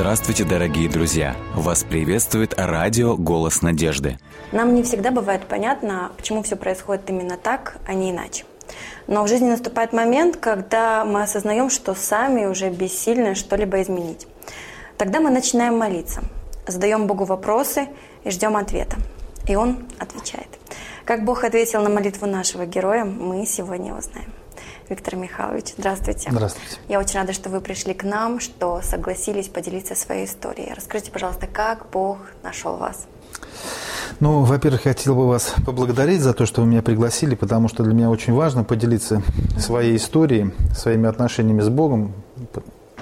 Здравствуйте, дорогие друзья! Вас приветствует радио «Голос надежды». Нам не всегда бывает понятно, почему все происходит именно так, а не иначе. Но в жизни наступает момент, когда мы осознаем, что сами уже бессильны что-либо изменить. Тогда мы начинаем молиться, задаем Богу вопросы и ждем ответа. И Он отвечает. Как Бог ответил на молитву нашего героя, мы сегодня узнаем. Виктор Михайлович, здравствуйте. Здравствуйте. Я очень рада, что вы пришли к нам, что согласились поделиться своей историей. Расскажите, пожалуйста, как Бог нашел вас? Ну, во-первых, я хотел бы вас поблагодарить за то, что вы меня пригласили, потому что для меня очень важно поделиться своей историей, своими отношениями с Богом,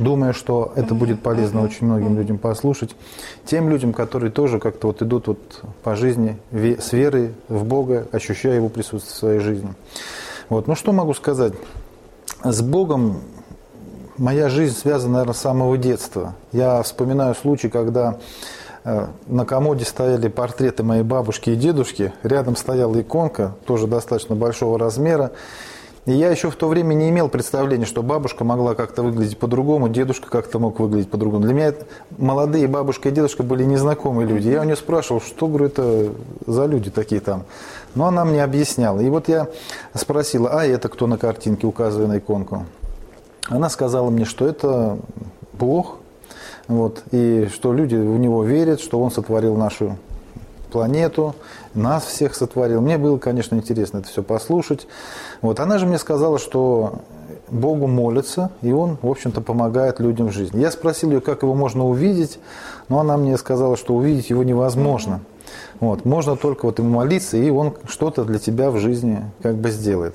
думая, что это будет полезно очень многим людям послушать, тем людям, которые тоже как-то вот идут вот по жизни с верой в Бога, ощущая Его присутствие в своей жизни. Вот. Ну, что могу сказать? С Богом моя жизнь связана, наверное, с самого детства. Я вспоминаю случай, когда Э, на комоде стояли портреты моей бабушки и дедушки, рядом стояла иконка, тоже достаточно большого размера. И я еще в то время не имел представления, что бабушка могла как-то выглядеть по-другому, дедушка как-то мог выглядеть по-другому. Для меня молодые бабушка и дедушка были незнакомые люди. Я у нее спрашивал, что, говорю, это за люди такие там. Но она мне объясняла. И вот я спросила, а это кто на картинке, указывая на иконку? Она сказала мне, что это Бог, вот, и что люди в него верят, что он сотворил нашу планету, нас всех сотворил. Мне было, конечно, интересно это все послушать. Вот, она же мне сказала, что Богу молится, и Он, в общем-то, помогает людям в жизни. Я спросил ее, как его можно увидеть, но она мне сказала, что увидеть его невозможно. Вот, можно только вот ему молиться, и Он что-то для тебя в жизни как бы сделает.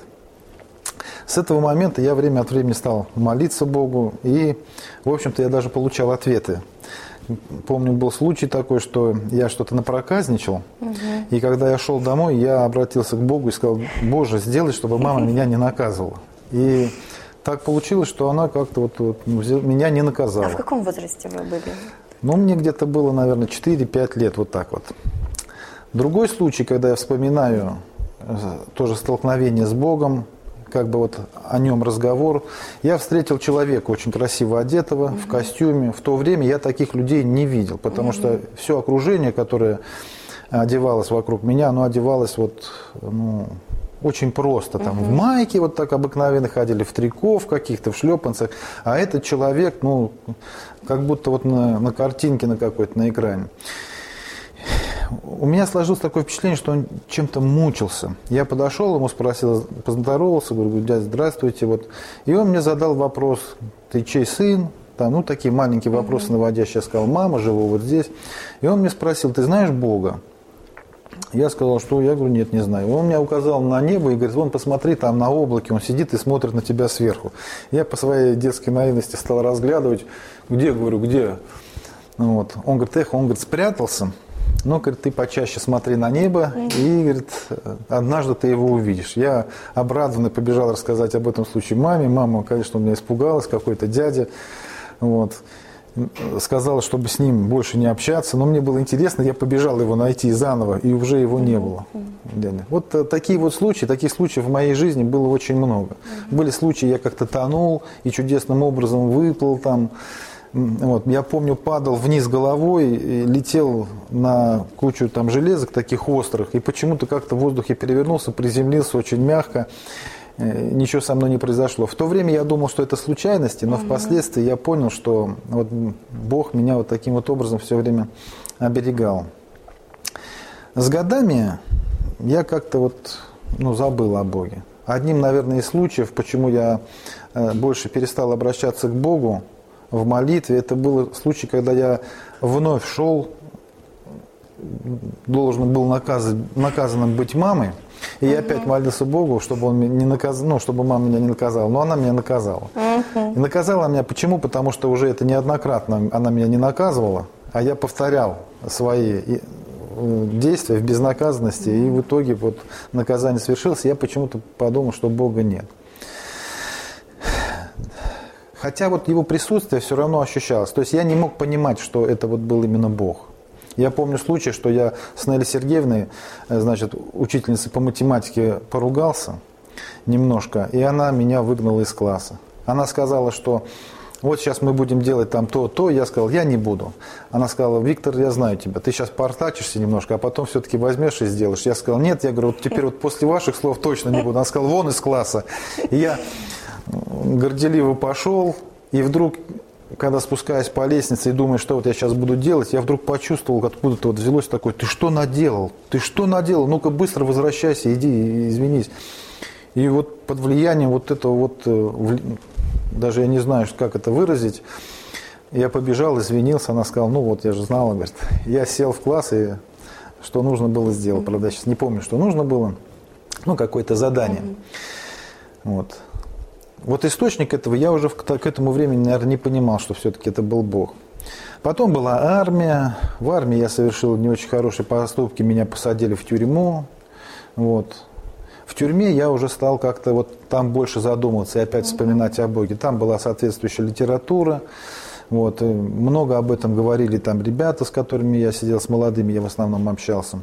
С этого момента я время от времени стал молиться Богу, и, в общем-то, я даже получал ответы. Помню, был случай такой, что я что-то напроказничал, угу. и когда я шел домой, я обратился к Богу и сказал, Боже, сделай, чтобы мама меня не наказывала. И так получилось, что она как-то вот, вот меня не наказала. А в каком возрасте вы были? Ну, мне где-то было, наверное, 4-5 лет, вот так вот. Другой случай, когда я вспоминаю э, тоже столкновение с Богом, как бы вот о нем разговор. Я встретил человека очень красиво одетого, угу. в костюме. В то время я таких людей не видел, потому угу. что все окружение, которое одевалось вокруг меня, оно одевалось вот, ну, очень просто. Там угу. в майке вот так обыкновенно ходили, в трико, в каких-то, в шлепанцах. А этот человек, ну, как будто вот на, на картинке на какой-то, на экране у меня сложилось такое впечатление, что он чем-то мучился. Я подошел, ему спросил, поздоровался, говорю, дядя, здравствуйте. Вот. И он мне задал вопрос, ты чей сын? Там, ну, такие маленькие вопросы mm-hmm. наводящие. Я сказал, мама, живу вот здесь. И он мне спросил, ты знаешь Бога? Я сказал, что я говорю, нет, не знаю. Он мне указал на небо и говорит, вон посмотри, там на облаке, он сидит и смотрит на тебя сверху. Я по своей детской наивности стал разглядывать, где, говорю, где? Вот. Он говорит, эх, он говорит, спрятался. Ну, говорит, ты почаще смотри на небо, и, говорит, однажды ты его увидишь. Я обрадованно побежал рассказать об этом случае маме. Мама, конечно, у меня испугалась, какой-то дядя. Вот. Сказала, чтобы с ним больше не общаться, но мне было интересно, я побежал его найти заново, и уже его не было. Вот э, такие вот случаи, таких случаев в моей жизни было очень много. Были случаи, я как-то тонул и чудесным образом выплыл там. Вот, я помню, падал вниз головой, летел на кучу там железок таких острых, и почему-то как-то в воздухе перевернулся, приземлился очень мягко. Э, ничего со мной не произошло. В то время я думал, что это случайности, но угу. впоследствии я понял, что вот Бог меня вот таким вот образом все время оберегал. С годами я как-то вот ну, забыл о Боге. Одним, наверное, из случаев, почему я э, больше перестал обращаться к Богу, в молитве. Это был случай, когда я вновь шел, должен был наказан, наказанным быть мамой. И я опять молился Богу, чтобы он не наказал, ну, чтобы мама меня не наказала. Но она меня наказала. И наказала меня почему? Потому что уже это неоднократно она меня не наказывала, а я повторял свои э, действия в безнаказанности. И в итоге вот наказание свершилось. Я почему-то подумал, что Бога нет. Хотя вот его присутствие все равно ощущалось. То есть я не мог понимать, что это вот был именно Бог. Я помню случай, что я с Нелли Сергеевной, э, значит, учительницей по математике, поругался немножко, и она меня выгнала из класса. Она сказала, что вот сейчас мы будем делать там то, то. Я сказал, я не буду. Она сказала, Виктор, я знаю тебя, ты сейчас портачишься немножко, а потом все-таки возьмешь и сделаешь. Я сказал, нет, я говорю, вот теперь вот после ваших слов точно не буду. Она сказала, вон из класса. И я горделиво пошел, и вдруг когда спускаясь по лестнице и думаю, что вот я сейчас буду делать, я вдруг почувствовал, откуда-то вот взялось такое, ты что наделал? Ты что наделал? Ну-ка быстро возвращайся, иди, извинись. И вот под влиянием вот этого вот, э, даже я не знаю, как это выразить, я побежал, извинился, она сказала, ну вот, я же знала, говорит. Я сел в класс, и что нужно было сделать. Правда, я сейчас не помню, что нужно было. Ну, какое-то задание. Вот. Вот источник этого я уже к этому времени, наверное, не понимал, что все-таки это был Бог. Потом была армия. В армии я совершил не очень хорошие поступки, меня посадили в тюрьму. Вот. В тюрьме я уже стал как-то вот там больше задумываться и опять вспоминать о Боге. Там была соответствующая литература. Вот. Много об этом говорили там ребята, с которыми я сидел, с молодыми я в основном общался.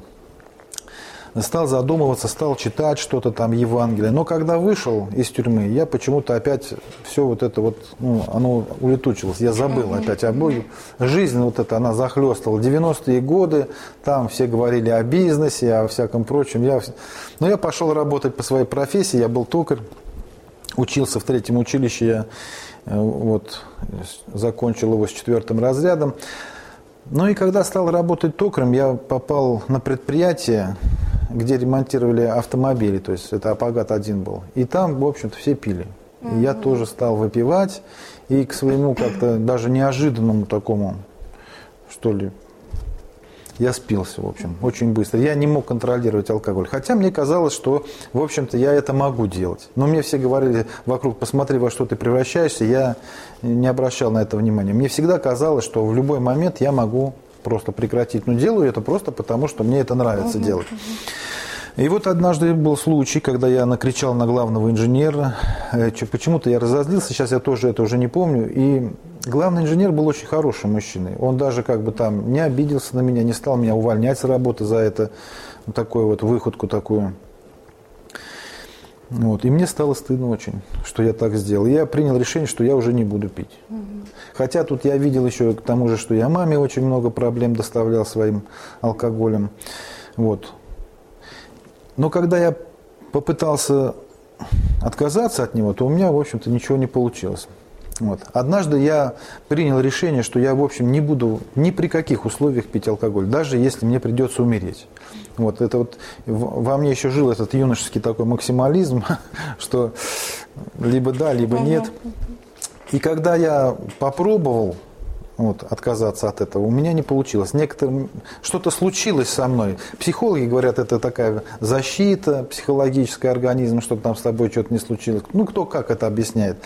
Стал задумываться, стал читать что-то там Евангелие. Но когда вышел из тюрьмы, я почему-то опять все вот это вот, ну, оно улетучилось. Я забыл опять о Боге. Жизнь вот эта, она захлестывала. 90-е годы, там все говорили о бизнесе, о всяком прочем. Я но я пошел работать по своей профессии, я был токарь, учился в третьем училище, я э, вот, закончил его с четвертым разрядом. Ну и когда стал работать токарем, я попал на предприятие, где ремонтировали автомобили, то есть это Апагат-1 был. И там, в общем-то, все пили. И я тоже стал выпивать, и к своему как-то даже неожиданному такому, что ли, я спился, в общем, очень быстро. Я не мог контролировать алкоголь. Хотя мне казалось, что, в общем-то, я это могу делать. Но мне все говорили вокруг, посмотри, во что ты превращаешься. Я не обращал на это внимания. Мне всегда казалось, что в любой момент я могу просто прекратить. Но делаю это просто потому, что мне это нравится делать. И вот однажды был случай, когда я накричал на главного инженера. Э, почему-то я разозлился, сейчас я тоже это уже не помню. И главный инженер был очень хороший мужчиной. Он даже как бы там не обиделся на меня, не стал меня увольнять с работы за это, такую вот выходку такую. Вот. И мне стало стыдно очень, что я так сделал. Я принял решение, что я уже не буду пить. Угу. Хотя тут я видел еще к тому же, что я маме очень много проблем доставлял своим алкоголем. Вот. Но когда я попытался отказаться от него, то у меня, в общем-то, ничего не получилось. Вот. Однажды я принял решение, что я, в общем, не буду ни при каких условиях пить алкоголь, даже если мне придется умереть. Вот это вот во мне еще жил этот юношеский такой максимализм, что либо да, либо нет. И когда я попробовал вот, отказаться от этого. У меня не получилось. Некоторым что-то случилось со мной. Психологи говорят, это такая защита психологическая организма, чтобы там с тобой что-то не случилось. Ну, кто как это объясняет.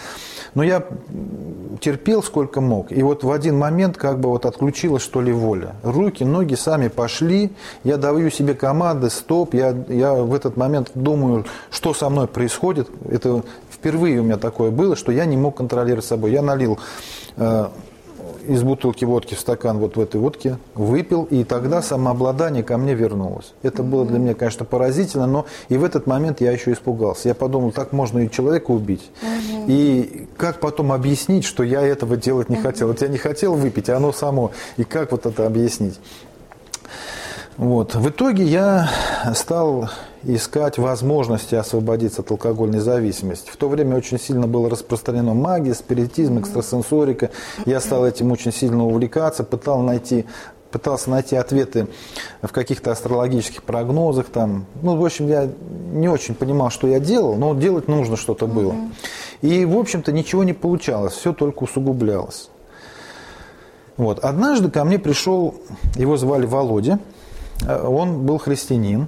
Но я терпел сколько мог. И вот в один момент как бы вот отключилась, что ли, воля. Руки, ноги сами пошли. Я даю себе команды, стоп. Я, я в этот момент думаю, что со мной происходит. Это впервые у меня такое было, что я не мог контролировать собой. Я налил э, из бутылки водки в стакан вот в этой водке, выпил, и тогда самообладание ко мне вернулось. Это было для меня, конечно, поразительно, но и в этот момент я еще испугался. Я подумал, так можно и человека убить. И как потом объяснить, что я этого делать не хотел? Вот я не хотел выпить, а оно само. И как вот это объяснить? Вот. В итоге я стал искать возможности освободиться от алкогольной зависимости. В то время очень сильно было распространено магия, спиритизм, экстрасенсорика. Я стал этим очень сильно увлекаться, пытал найти пытался найти ответы в каких-то астрологических прогнозах. Там. Ну, в общем, я не очень понимал, что я делал, но делать нужно что-то было. И, в общем-то, ничего не получалось, все только усугублялось. Вот. Однажды ко мне пришел, его звали Володя, Э, он был христианин.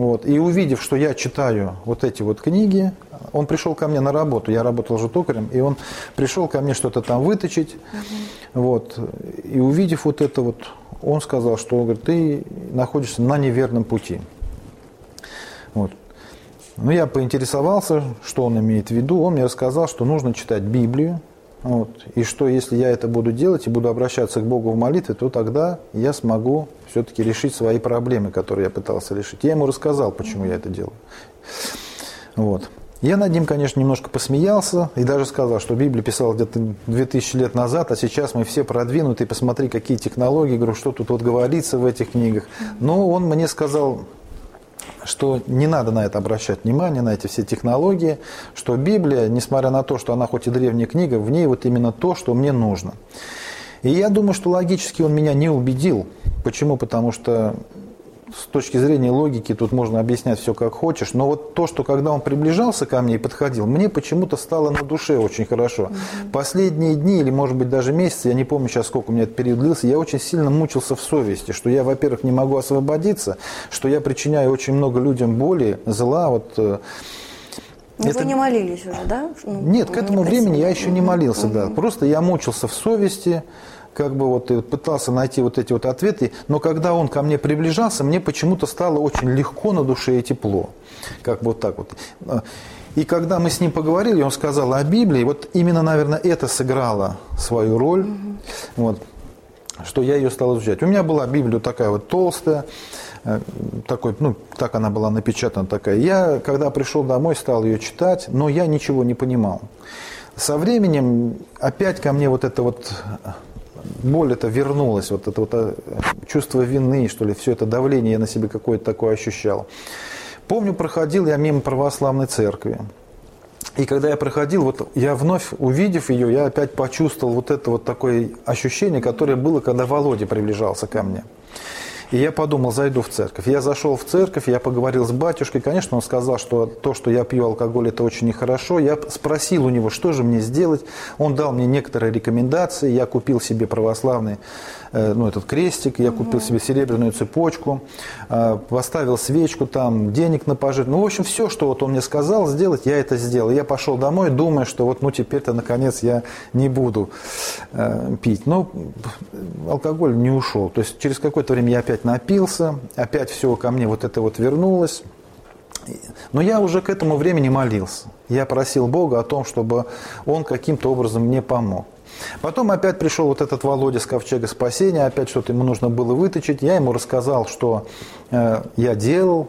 Вот, и увидев, что я читаю вот эти вот книги, он пришел ко мне на работу, я работал же токарем, и он пришел ко мне что-то там выточить, угу. вот, и увидев вот это вот, он сказал, что он говорит, ты находишься на неверном пути. Вот. Ну, я поинтересовался, что он имеет в виду, он мне рассказал, что нужно читать Библию, вот, и что если я это буду делать и буду обращаться к Богу в молитве, то тогда я смогу все-таки решить свои проблемы, которые я пытался решить. Я ему рассказал, почему я это делаю. Вот. Я над ним, конечно, немножко посмеялся и даже сказал, что Библия писала где-то 2000 лет назад, а сейчас мы все продвинутые, посмотри, какие технологии, говорю, что тут вот говорится в этих книгах. Но он мне сказал, что не надо на это обращать внимание, на эти все технологии, что Библия, несмотря на то, что она хоть и древняя книга, в ней вот именно то, что мне нужно. И я думаю, что логически он меня не убедил. Почему? Потому что с точки зрения логики тут можно объяснять все как хочешь, но вот то, что когда он приближался ко мне и подходил, мне почему-то стало на душе очень хорошо. Угу. Последние дни или, может быть, даже месяцы, я не помню сейчас, сколько у меня этот период длился, я очень сильно мучился в совести, что я, во-первых, не могу освободиться, что я причиняю очень много людям боли, зла, вот э, но это... Вы не молились уже, да? Ну, Нет, к этому времени я еще не молился, угу. да. Просто я мучился в совести, как бы вот пытался найти вот эти вот ответы, но когда он ко мне приближался, мне почему-то стало очень легко на душе и тепло. Как бы вот так вот. И когда мы с ним поговорили, он сказал о Библии, вот именно, наверное, это сыграло свою роль, mm вот, что я ее стал изучать. У меня была Библия такая вот толстая, э, такой, ну, так она была напечатана такая. Я, когда пришел домой, стал ее читать, но я ничего не понимал. Со временем опять ко мне вот это вот боль это вернулась, вот это вот э, чувство вины, что ли, все это давление я на себе какое-то такое ощущал. Помню, проходил я мимо православной церкви. И когда я проходил, вот я вновь увидев ее, я опять почувствовал вот это вот такое ощущение, которое было, когда Володя приближался ко мне. И я подумал, зайду в церковь. Я зашел в церковь, я поговорил с батюшкой. Конечно, он сказал, что то, что я пью алкоголь, это очень нехорошо. Я спросил у него, что же мне сделать. Он дал мне некоторые рекомендации. Я купил себе православный Э, ну, этот крестик, я купил себе серебряную цепочку, э, поставил свечку там, денег на пожертв. Ну, в общем, все, что вот он мне сказал сделать, я это сделал. Я пошел домой, думая, что вот, ну, теперь-то, наконец, я не буду э, пить. Но алкоголь не ушел. То есть через какое-то время я опять напился, опять все ко мне вот это вот вернулось. Но я уже к этому времени молился. Я просил Бога о том, чтобы Он каким-то образом мне помог. Потом опять пришел вот этот Володя с ковчега спасения, опять что-то ему нужно было выточить. Я ему рассказал, что э, я делал.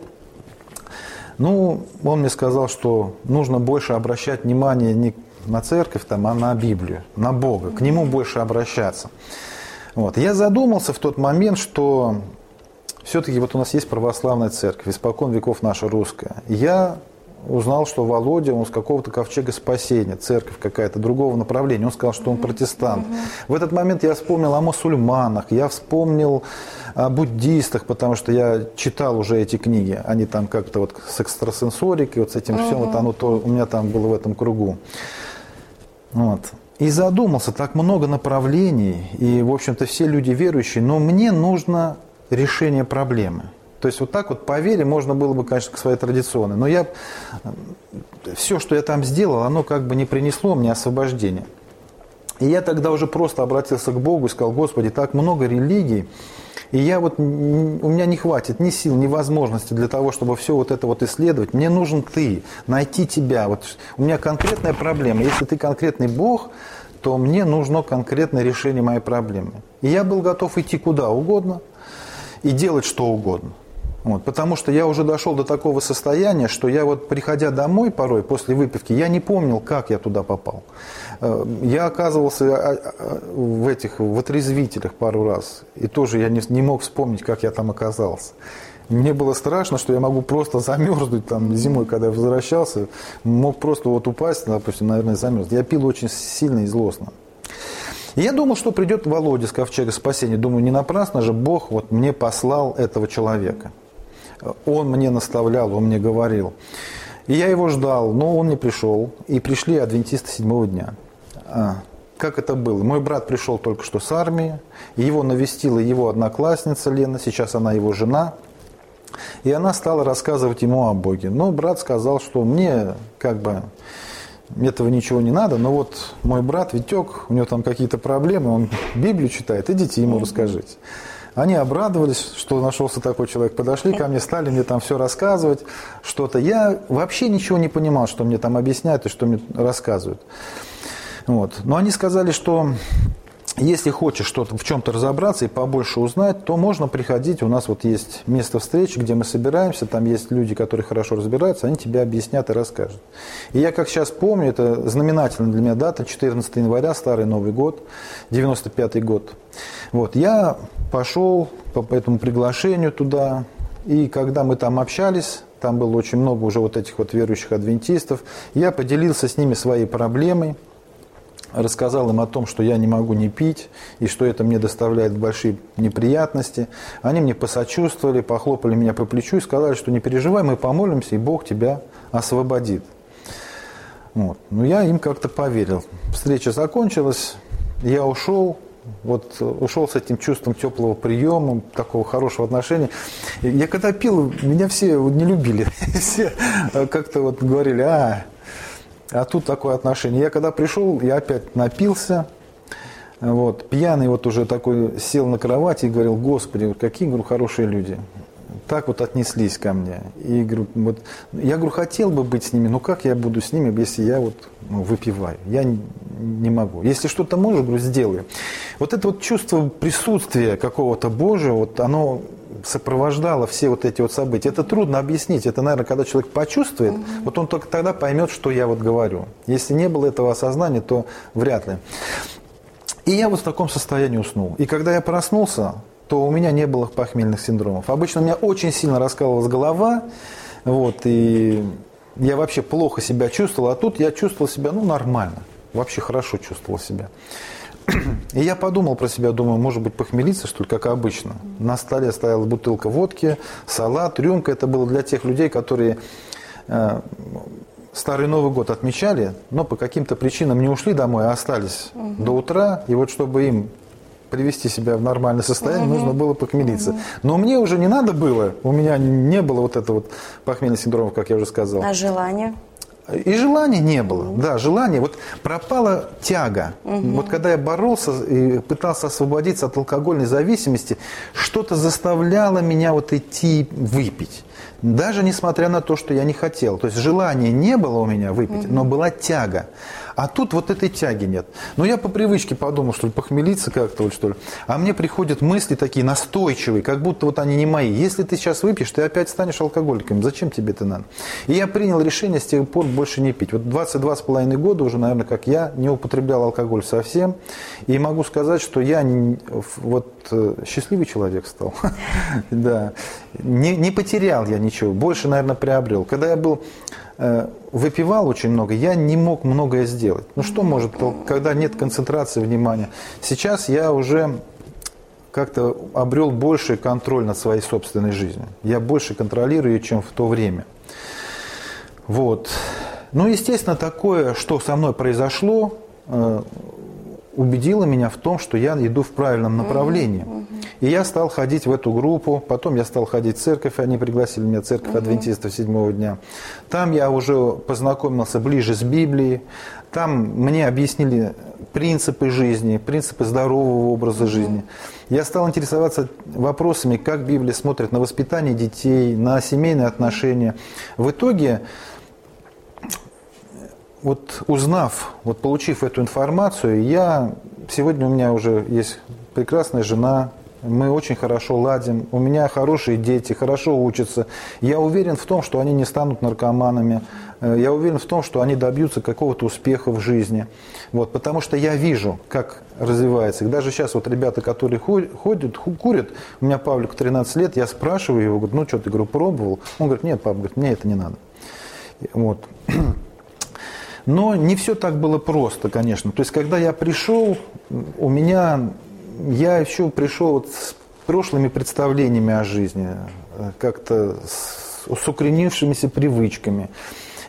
Ну, он мне сказал, что нужно больше обращать внимание не на церковь, там, а на Библию, на Бога, к Нему больше обращаться. Вот. Я задумался в тот момент, что все-таки вот у нас есть православная церковь, испокон веков наша русская. Я узнал, что Володя, он с какого-то ковчега спасения, церковь какая-то, другого направления. Он сказал, что он протестант. В этот момент я вспомнил о мусульманах, я вспомнил о буддистах, потому что я читал уже эти книги. Они там как-то вот с экстрасенсорикой, вот с этим угу. всем, вот оно то у меня там было в этом кругу. Вот. И задумался, так много направлений, и, в общем-то, все люди верующие, но мне нужно решение проблемы. То есть вот так вот по вере можно было бы, конечно, к своей традиционной. Но я все, что я там сделал, оно как бы не принесло мне освобождения. И я тогда уже просто обратился к Богу и сказал, Господи, так много религий, и я вот, у меня не хватит ни сил, ни возможности для того, чтобы все вот это вот исследовать. Мне нужен ты, найти тебя. Вот у меня конкретная проблема. Если ты конкретный Бог, то мне нужно конкретное решение моей проблемы. И я был готов идти куда угодно и делать что угодно. Вот, потому что я уже дошел до такого состояния, что я вот, приходя домой порой после выпивки, я не помнил, как я туда попал. Э, я оказывался а, а, в этих, в отрезвителях пару раз, и тоже я не, не мог вспомнить, как я там оказался. Мне было страшно, что я могу просто замерзнуть там зимой, когда я возвращался, мог просто вот упасть, допустим, наверное, замерзнуть. Я пил очень сильно и злостно. И я думал, что придет Володя с ковчега спасения. Думаю, не напрасно же Бог вот мне послал этого человека. Он мне наставлял, он мне говорил. И я его ждал, но он не пришел. И пришли адвентисты седьмого дня. А, как это было? Мой брат пришел только что с армии, его навестила его одноклассница Лена, сейчас она его жена. И она стала рассказывать ему о Боге. Но брат сказал, что мне как бы этого ничего не надо, но вот мой брат Витек, у него там какие-то проблемы, он Библию читает, идите ему расскажите. Они обрадовались, что нашелся такой человек. Подошли ко мне, стали мне там все рассказывать, что-то. Я вообще ничего не понимал, что мне там объясняют и что мне рассказывают. Вот. Но они сказали, что если хочешь что-то в чем-то разобраться и побольше узнать, то можно приходить. У нас вот есть место встречи, где мы собираемся, там есть люди, которые хорошо разбираются, они тебе объяснят и расскажут. И я, как сейчас помню, это знаменательная для меня дата, 14 января, Старый Новый год, 95 год. Вот, я пошел по этому приглашению туда, и когда мы там общались, там было очень много уже вот этих вот верующих адвентистов, я поделился с ними своей проблемой, рассказал им о том, что я не могу не пить, и что это мне доставляет большие неприятности. Они мне посочувствовали, похлопали меня по плечу и сказали, что не переживай, мы помолимся, и Бог тебя освободит. Вот. Ну, я им как-то поверил. Встреча закончилась, я ушел, вот ушел с этим чувством теплого приема, такого хорошего отношения. Я когда пил, меня все не любили. Все как-то вот говорили, а, а тут такое отношение. Я когда пришел, я опять напился, вот, пьяный вот уже такой сел на кровати и говорил, господи, какие, говорю, хорошие люди. Так вот отнеслись ко мне. И говорю, вот, я говорю, хотел бы быть с ними, но как я буду с ними, если я вот ну, выпиваю? Я не могу. Если что-то можешь, говорю, сделаю. Вот это вот чувство присутствия какого-то Божьего, вот оно сопровождало все вот эти вот события. Это трудно объяснить. Это, наверное, когда человек почувствует, угу. вот он только тогда поймет, что я вот говорю. Если не было этого осознания, то вряд ли. И я вот в таком состоянии уснул. И когда я проснулся, то у меня не было похмельных синдромов. Обычно у меня очень сильно раскалывалась голова, вот, и я вообще плохо себя чувствовал, а тут я чувствовал себя, ну, нормально, вообще хорошо чувствовал себя. И я подумал про себя, думаю, может быть, похмелиться, что ли, как обычно. На столе стояла бутылка водки, салат, рюмка. Это было для тех людей, которые э, Старый Новый год отмечали, но по каким-то причинам не ушли домой, а остались угу. до утра. И вот чтобы им привести себя в нормальное состояние, угу. нужно было похмелиться. Угу. Но мне уже не надо было, у меня не было вот этого вот похмельного синдрома, как я уже сказал. А желание? И желания не было. Да, желание. Вот пропала тяга. Угу. Вот когда я боролся и пытался освободиться от алкогольной зависимости, что-то заставляло меня вот идти выпить. Даже несмотря на то, что я не хотел. То есть желания не было у меня выпить, угу. но была тяга. А тут вот этой тяги нет. Но я по привычке подумал, что ли, похмелиться как-то, вот, что ли. А мне приходят мысли такие настойчивые, как будто вот они не мои. Если ты сейчас выпьешь, ты опять станешь алкоголиком. Зачем тебе это надо? И я принял решение с тех пор больше не пить. Вот 22 с половиной года уже, наверное, как я, не употреблял алкоголь совсем. И могу сказать, что я вот э, счастливый человек стал. Да. Не потерял я ничего. Больше, наверное, приобрел. Когда я был Э, выпивал очень много, я не мог многое сделать. Ну что может, когда нет концентрации внимания? Сейчас я уже как-то обрел больший контроль над своей собственной жизнью. Я больше контролирую ее, чем в то время. Вот. Ну, естественно, такое, что со мной произошло, э, убедило меня в том, что я иду в правильном направлении. И я стал ходить в эту группу, потом я стал ходить в церковь, они пригласили меня в церковь угу. адвентистов седьмого дня. Там я уже познакомился ближе с Библией, там мне объяснили принципы жизни, принципы здорового образа жизни. Я стал интересоваться вопросами, как Библия смотрит на воспитание детей, на семейные отношения. В итоге вот узнав, вот получив эту информацию, я сегодня у меня уже есть прекрасная жена, мы очень хорошо ладим, у меня хорошие дети, хорошо учатся. Я уверен в том, что они не станут наркоманами. Э, я уверен в том, что они добьются какого-то успеха в жизни. Вот, потому что я вижу, как развивается. Даже сейчас вот ребята, которые ходят, курят, у меня Павлику 13 лет, я спрашиваю его, говорю, ну что ты, говорю, пробовал? Он говорит, нет, говорит, мне это не надо. Вот. Но не все так было просто, конечно. То есть, когда я пришел, у меня, я еще пришел вот с прошлыми представлениями о жизни, как-то с, с укоренившимися привычками.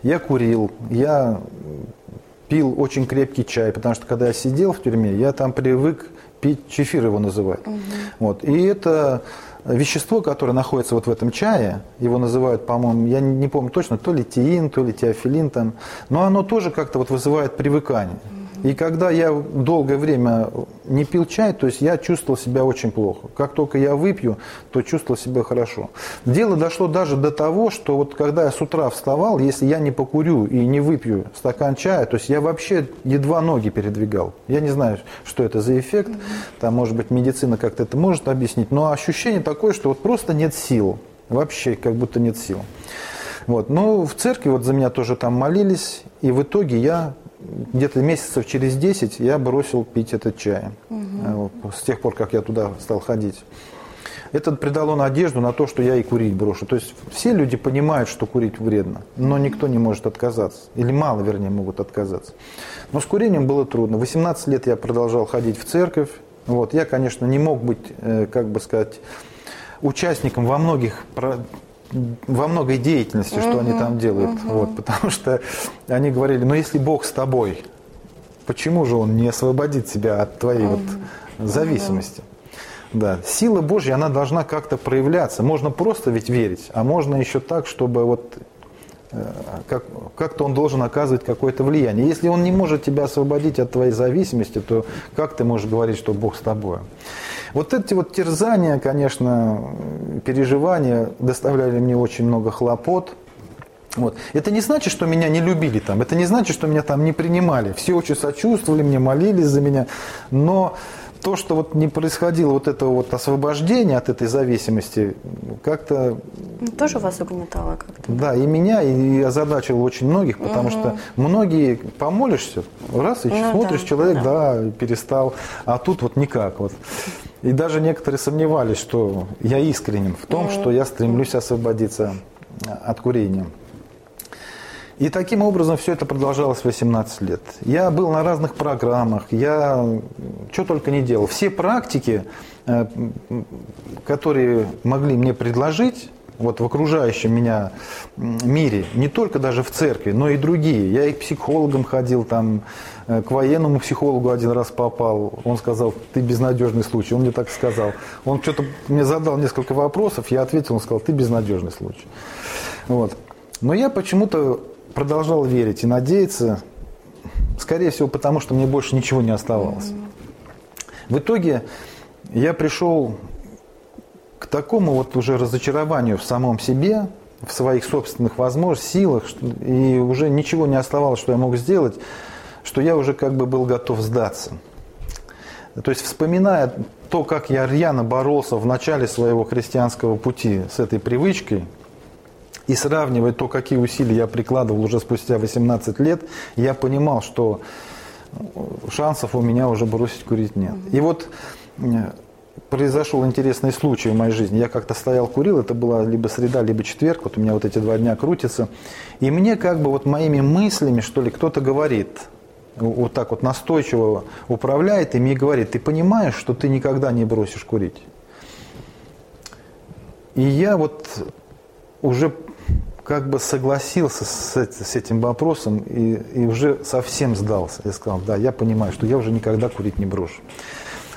Я курил, я пил очень крепкий чай, потому что когда я сидел в тюрьме, я там привык пить чефир его называют. Угу. Вот. И это вещество, которое находится вот в этом чае, его называют, по-моему, я не помню точно, то ли тиин, то ли теофилин там, но оно тоже как-то вот вызывает привыкание. И когда я долгое время не пил чай, то есть я чувствовал себя очень плохо. Как только я выпью, то чувствовал себя хорошо. Дело дошло даже до того, что вот когда я с утра вставал, если я не покурю и не выпью стакан чая, то есть я вообще едва ноги передвигал. Я не знаю, что это за эффект. Там, может быть, медицина как-то это может объяснить. Но ощущение такое, что вот просто нет сил. Вообще как будто нет сил. Вот. Но в церкви вот за меня тоже там молились, и в итоге я где-то месяцев через 10 я бросил пить этот чай. Угу. Вот, с тех пор, как я туда стал ходить. Это придало надежду на то, что я и курить брошу. То есть все люди понимают, что курить вредно, но никто не может отказаться. Или мало, вернее, могут отказаться. Но с курением было трудно. 18 лет я продолжал ходить в церковь. Вот. Я, конечно, не мог быть, э, как бы сказать, участником во многих во многой деятельности, что они там делают. Вот, потому что они говорили, ну если Бог с тобой, почему же Он не освободит тебя от твоей вот зависимости? Да, сила Божья, она должна как-то проявляться. Можно просто ведь верить, а можно еще так, чтобы вот как, как-то он должен оказывать какое-то влияние. Если он не может тебя освободить от твоей зависимости, то как ты можешь говорить, что Бог с тобой? Вот эти вот терзания, конечно, переживания доставляли мне очень много хлопот. Вот. Это не значит, что меня не любили там, это не значит, что меня там не принимали. Все очень сочувствовали мне, молились за меня, но то, что вот не происходило вот этого вот освобождения от этой зависимости, как-то... Тоже вас угнетало как-то? Да, и меня, и озадачило очень многих, потому угу. что многие помолишься, раз, и ну, смотришь, да, человек, да. да, перестал, а тут вот никак вот. И даже некоторые сомневались, что я искренен в том, что я стремлюсь освободиться от курения. И таким образом все это продолжалось 18 лет. Я был на разных программах, я что только не делал. Все практики, э, которые могли мне предложить, вот в окружающем меня мире, не только даже в церкви, но и другие. Я и к психологам ходил, там, э, к военному психологу один раз попал. Он сказал, ты безнадежный случай. Он мне так сказал. Он что-то мне задал несколько вопросов, я ответил, он сказал, ты безнадежный случай. Вот. Но я почему-то продолжал верить и надеяться, скорее всего, потому что мне больше ничего не оставалось. В итоге я пришел к такому вот уже разочарованию в самом себе, в своих собственных возможностях, силах, и уже ничего не оставалось, что я мог сделать, что я уже как бы был готов сдаться. То есть, вспоминая то, как я рьяно боролся в начале своего христианского пути с этой привычкой – и сравнивать то, какие усилия я прикладывал уже спустя 18 лет, я понимал, что шансов у меня уже бросить курить нет. И вот э, произошел интересный случай в моей жизни. Я как-то стоял, курил, это была либо среда, либо четверг, вот у меня вот эти два дня крутятся. И мне как бы вот моими мыслями, что ли, кто-то говорит, вот так вот настойчиво управляет и говорит, ты понимаешь, что ты никогда не бросишь курить? И я вот уже как бы согласился с, с этим вопросом и, и уже совсем сдался. Я сказал, да, я понимаю, что я уже никогда курить не брошу.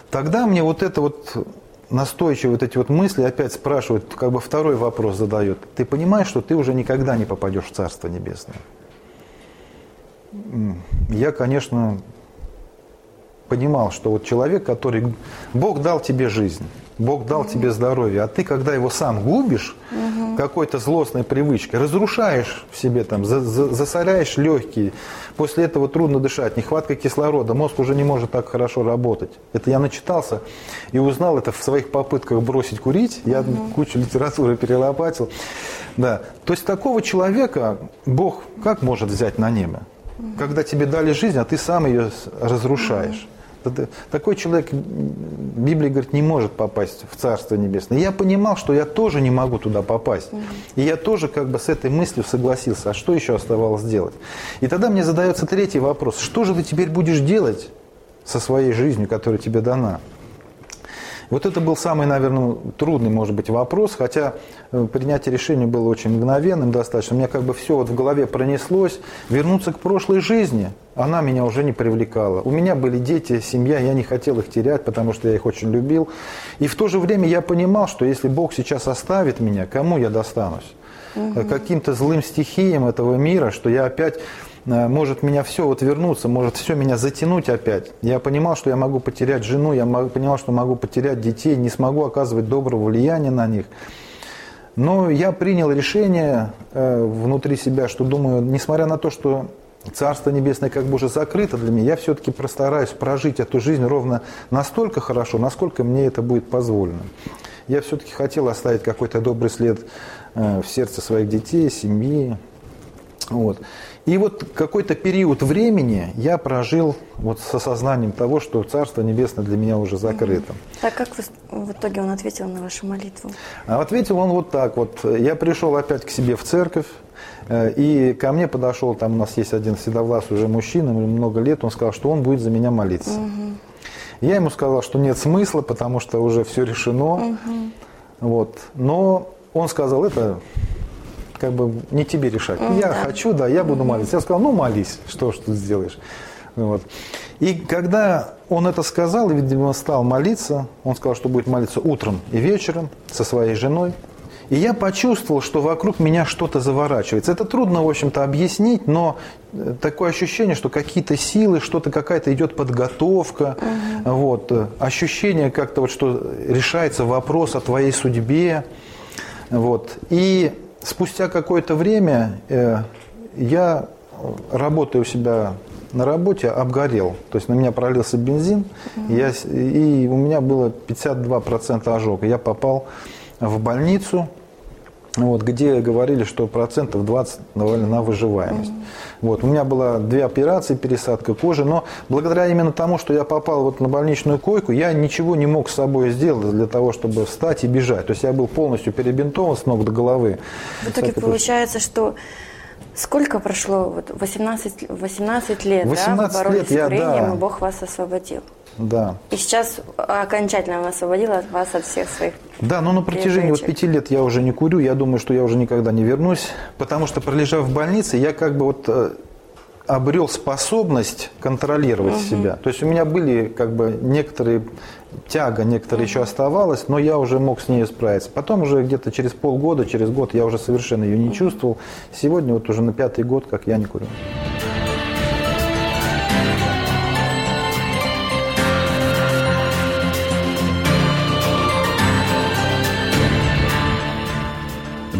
Тогда мне вот это вот настойчиво вот эти вот мысли опять спрашивают, как бы второй вопрос задает. Ты понимаешь, что ты уже никогда не попадешь в Царство Небесное? Я, конечно, понимал, что вот человек, который... Бог дал тебе жизнь, Бог дал тебе здоровье, а ты, когда его сам губишь, угу. какой-то злостной привычкой, разрушаешь в себе, там, за, за, засоряешь легкие, после этого трудно дышать, нехватка кислорода, мозг уже не может так хорошо работать. Это я начитался и узнал это в своих попытках бросить курить, я угу. кучу литературы перелопатил. Да. То есть такого человека Бог как может взять на небо? Когда тебе дали жизнь, а ты сам ее разрушаешь. Такой человек, Библия говорит, не может попасть в Царство Небесное. я понимал, что я тоже не могу туда попасть. И я тоже как бы с этой мыслью согласился. А что еще оставалось делать? И тогда мне задается третий вопрос. Что же ты теперь будешь делать со своей жизнью, которая тебе дана? Вот это был самый, наверное, трудный, может быть, вопрос, хотя э, принятие решения было очень мгновенным достаточно. У меня как бы все вот в голове пронеслось. Вернуться к прошлой жизни, она меня уже не привлекала. У меня были дети, семья, я не хотел их терять, потому что я их очень любил. И в то же время я понимал, что если Бог сейчас оставит меня, кому я достанусь? Угу. Каким-то злым стихиям этого мира, что я опять может меня все вот вернуться, может все меня затянуть опять. Я понимал, что я могу потерять жену, я понимал, что могу потерять детей, не смогу оказывать доброго влияния на них. Но я принял решение э, внутри себя, что думаю, несмотря на то, что Царство Небесное как бы уже закрыто для меня, я все-таки постараюсь прожить эту жизнь ровно настолько хорошо, насколько мне это будет позволено. Я все-таки хотел оставить какой-то добрый след э, в сердце своих детей, семьи. Вот. И вот какой-то период времени я прожил вот с осознанием того, что Царство Небесное для меня уже закрыто. Так как в итоге он ответил на вашу молитву? А ответил он вот так вот. Я пришел опять к себе в церковь, э, и ко мне подошел, там у нас есть один седовласый уже мужчина, много лет, он сказал, что он будет за меня молиться. Угу. Я ему сказал, что нет смысла, потому что уже все решено. Угу. Вот. Но он сказал, это как бы не тебе решать. Mm, я да. хочу, да, я буду молиться. Я сказал, ну молись, что ж тут сделаешь. Вот. И когда он это сказал, и, видимо, стал молиться, он сказал, что будет молиться утром и вечером со своей женой. И я почувствовал, что вокруг меня что-то заворачивается. Это трудно, в общем-то, объяснить, но э, такое ощущение, что какие-то силы, что-то какая-то идет подготовка, угу. вот, э, ощущение как-то вот, что решается вопрос о твоей судьбе, вот. И спустя какое-то время э, я, работая у себя на работе, обгорел. То есть на меня пролился бензин, и, я, и у меня было 52% ожога. Я попал в больницу, вот, где говорили, что процентов 20 давали на выживаемость. Mm-hmm. Вот, у меня была две операции, пересадка кожи, но благодаря именно тому, что я попал вот на больничную койку, я ничего не мог с собой сделать для того, чтобы встать и бежать. То есть я был полностью перебинтован с ног до головы. В итоге получается, что Сколько прошло? Вот 18, 18 лет, 18 да? Вы лет я, с курением, да. и Бог вас освободил. Да. И сейчас окончательно освободила вас от всех своих Да, но на протяжении вот пяти лет я уже не курю. Я думаю, что я уже никогда не вернусь. Потому что, пролежав в больнице, я как бы вот э, обрел способность контролировать угу. себя. То есть у меня были как бы некоторые тяга, некоторые угу. еще оставалась, но я уже мог с ней справиться. Потом уже где-то через полгода, через год я уже совершенно ее не угу. чувствовал. Сегодня вот уже на пятый год, как я не курю.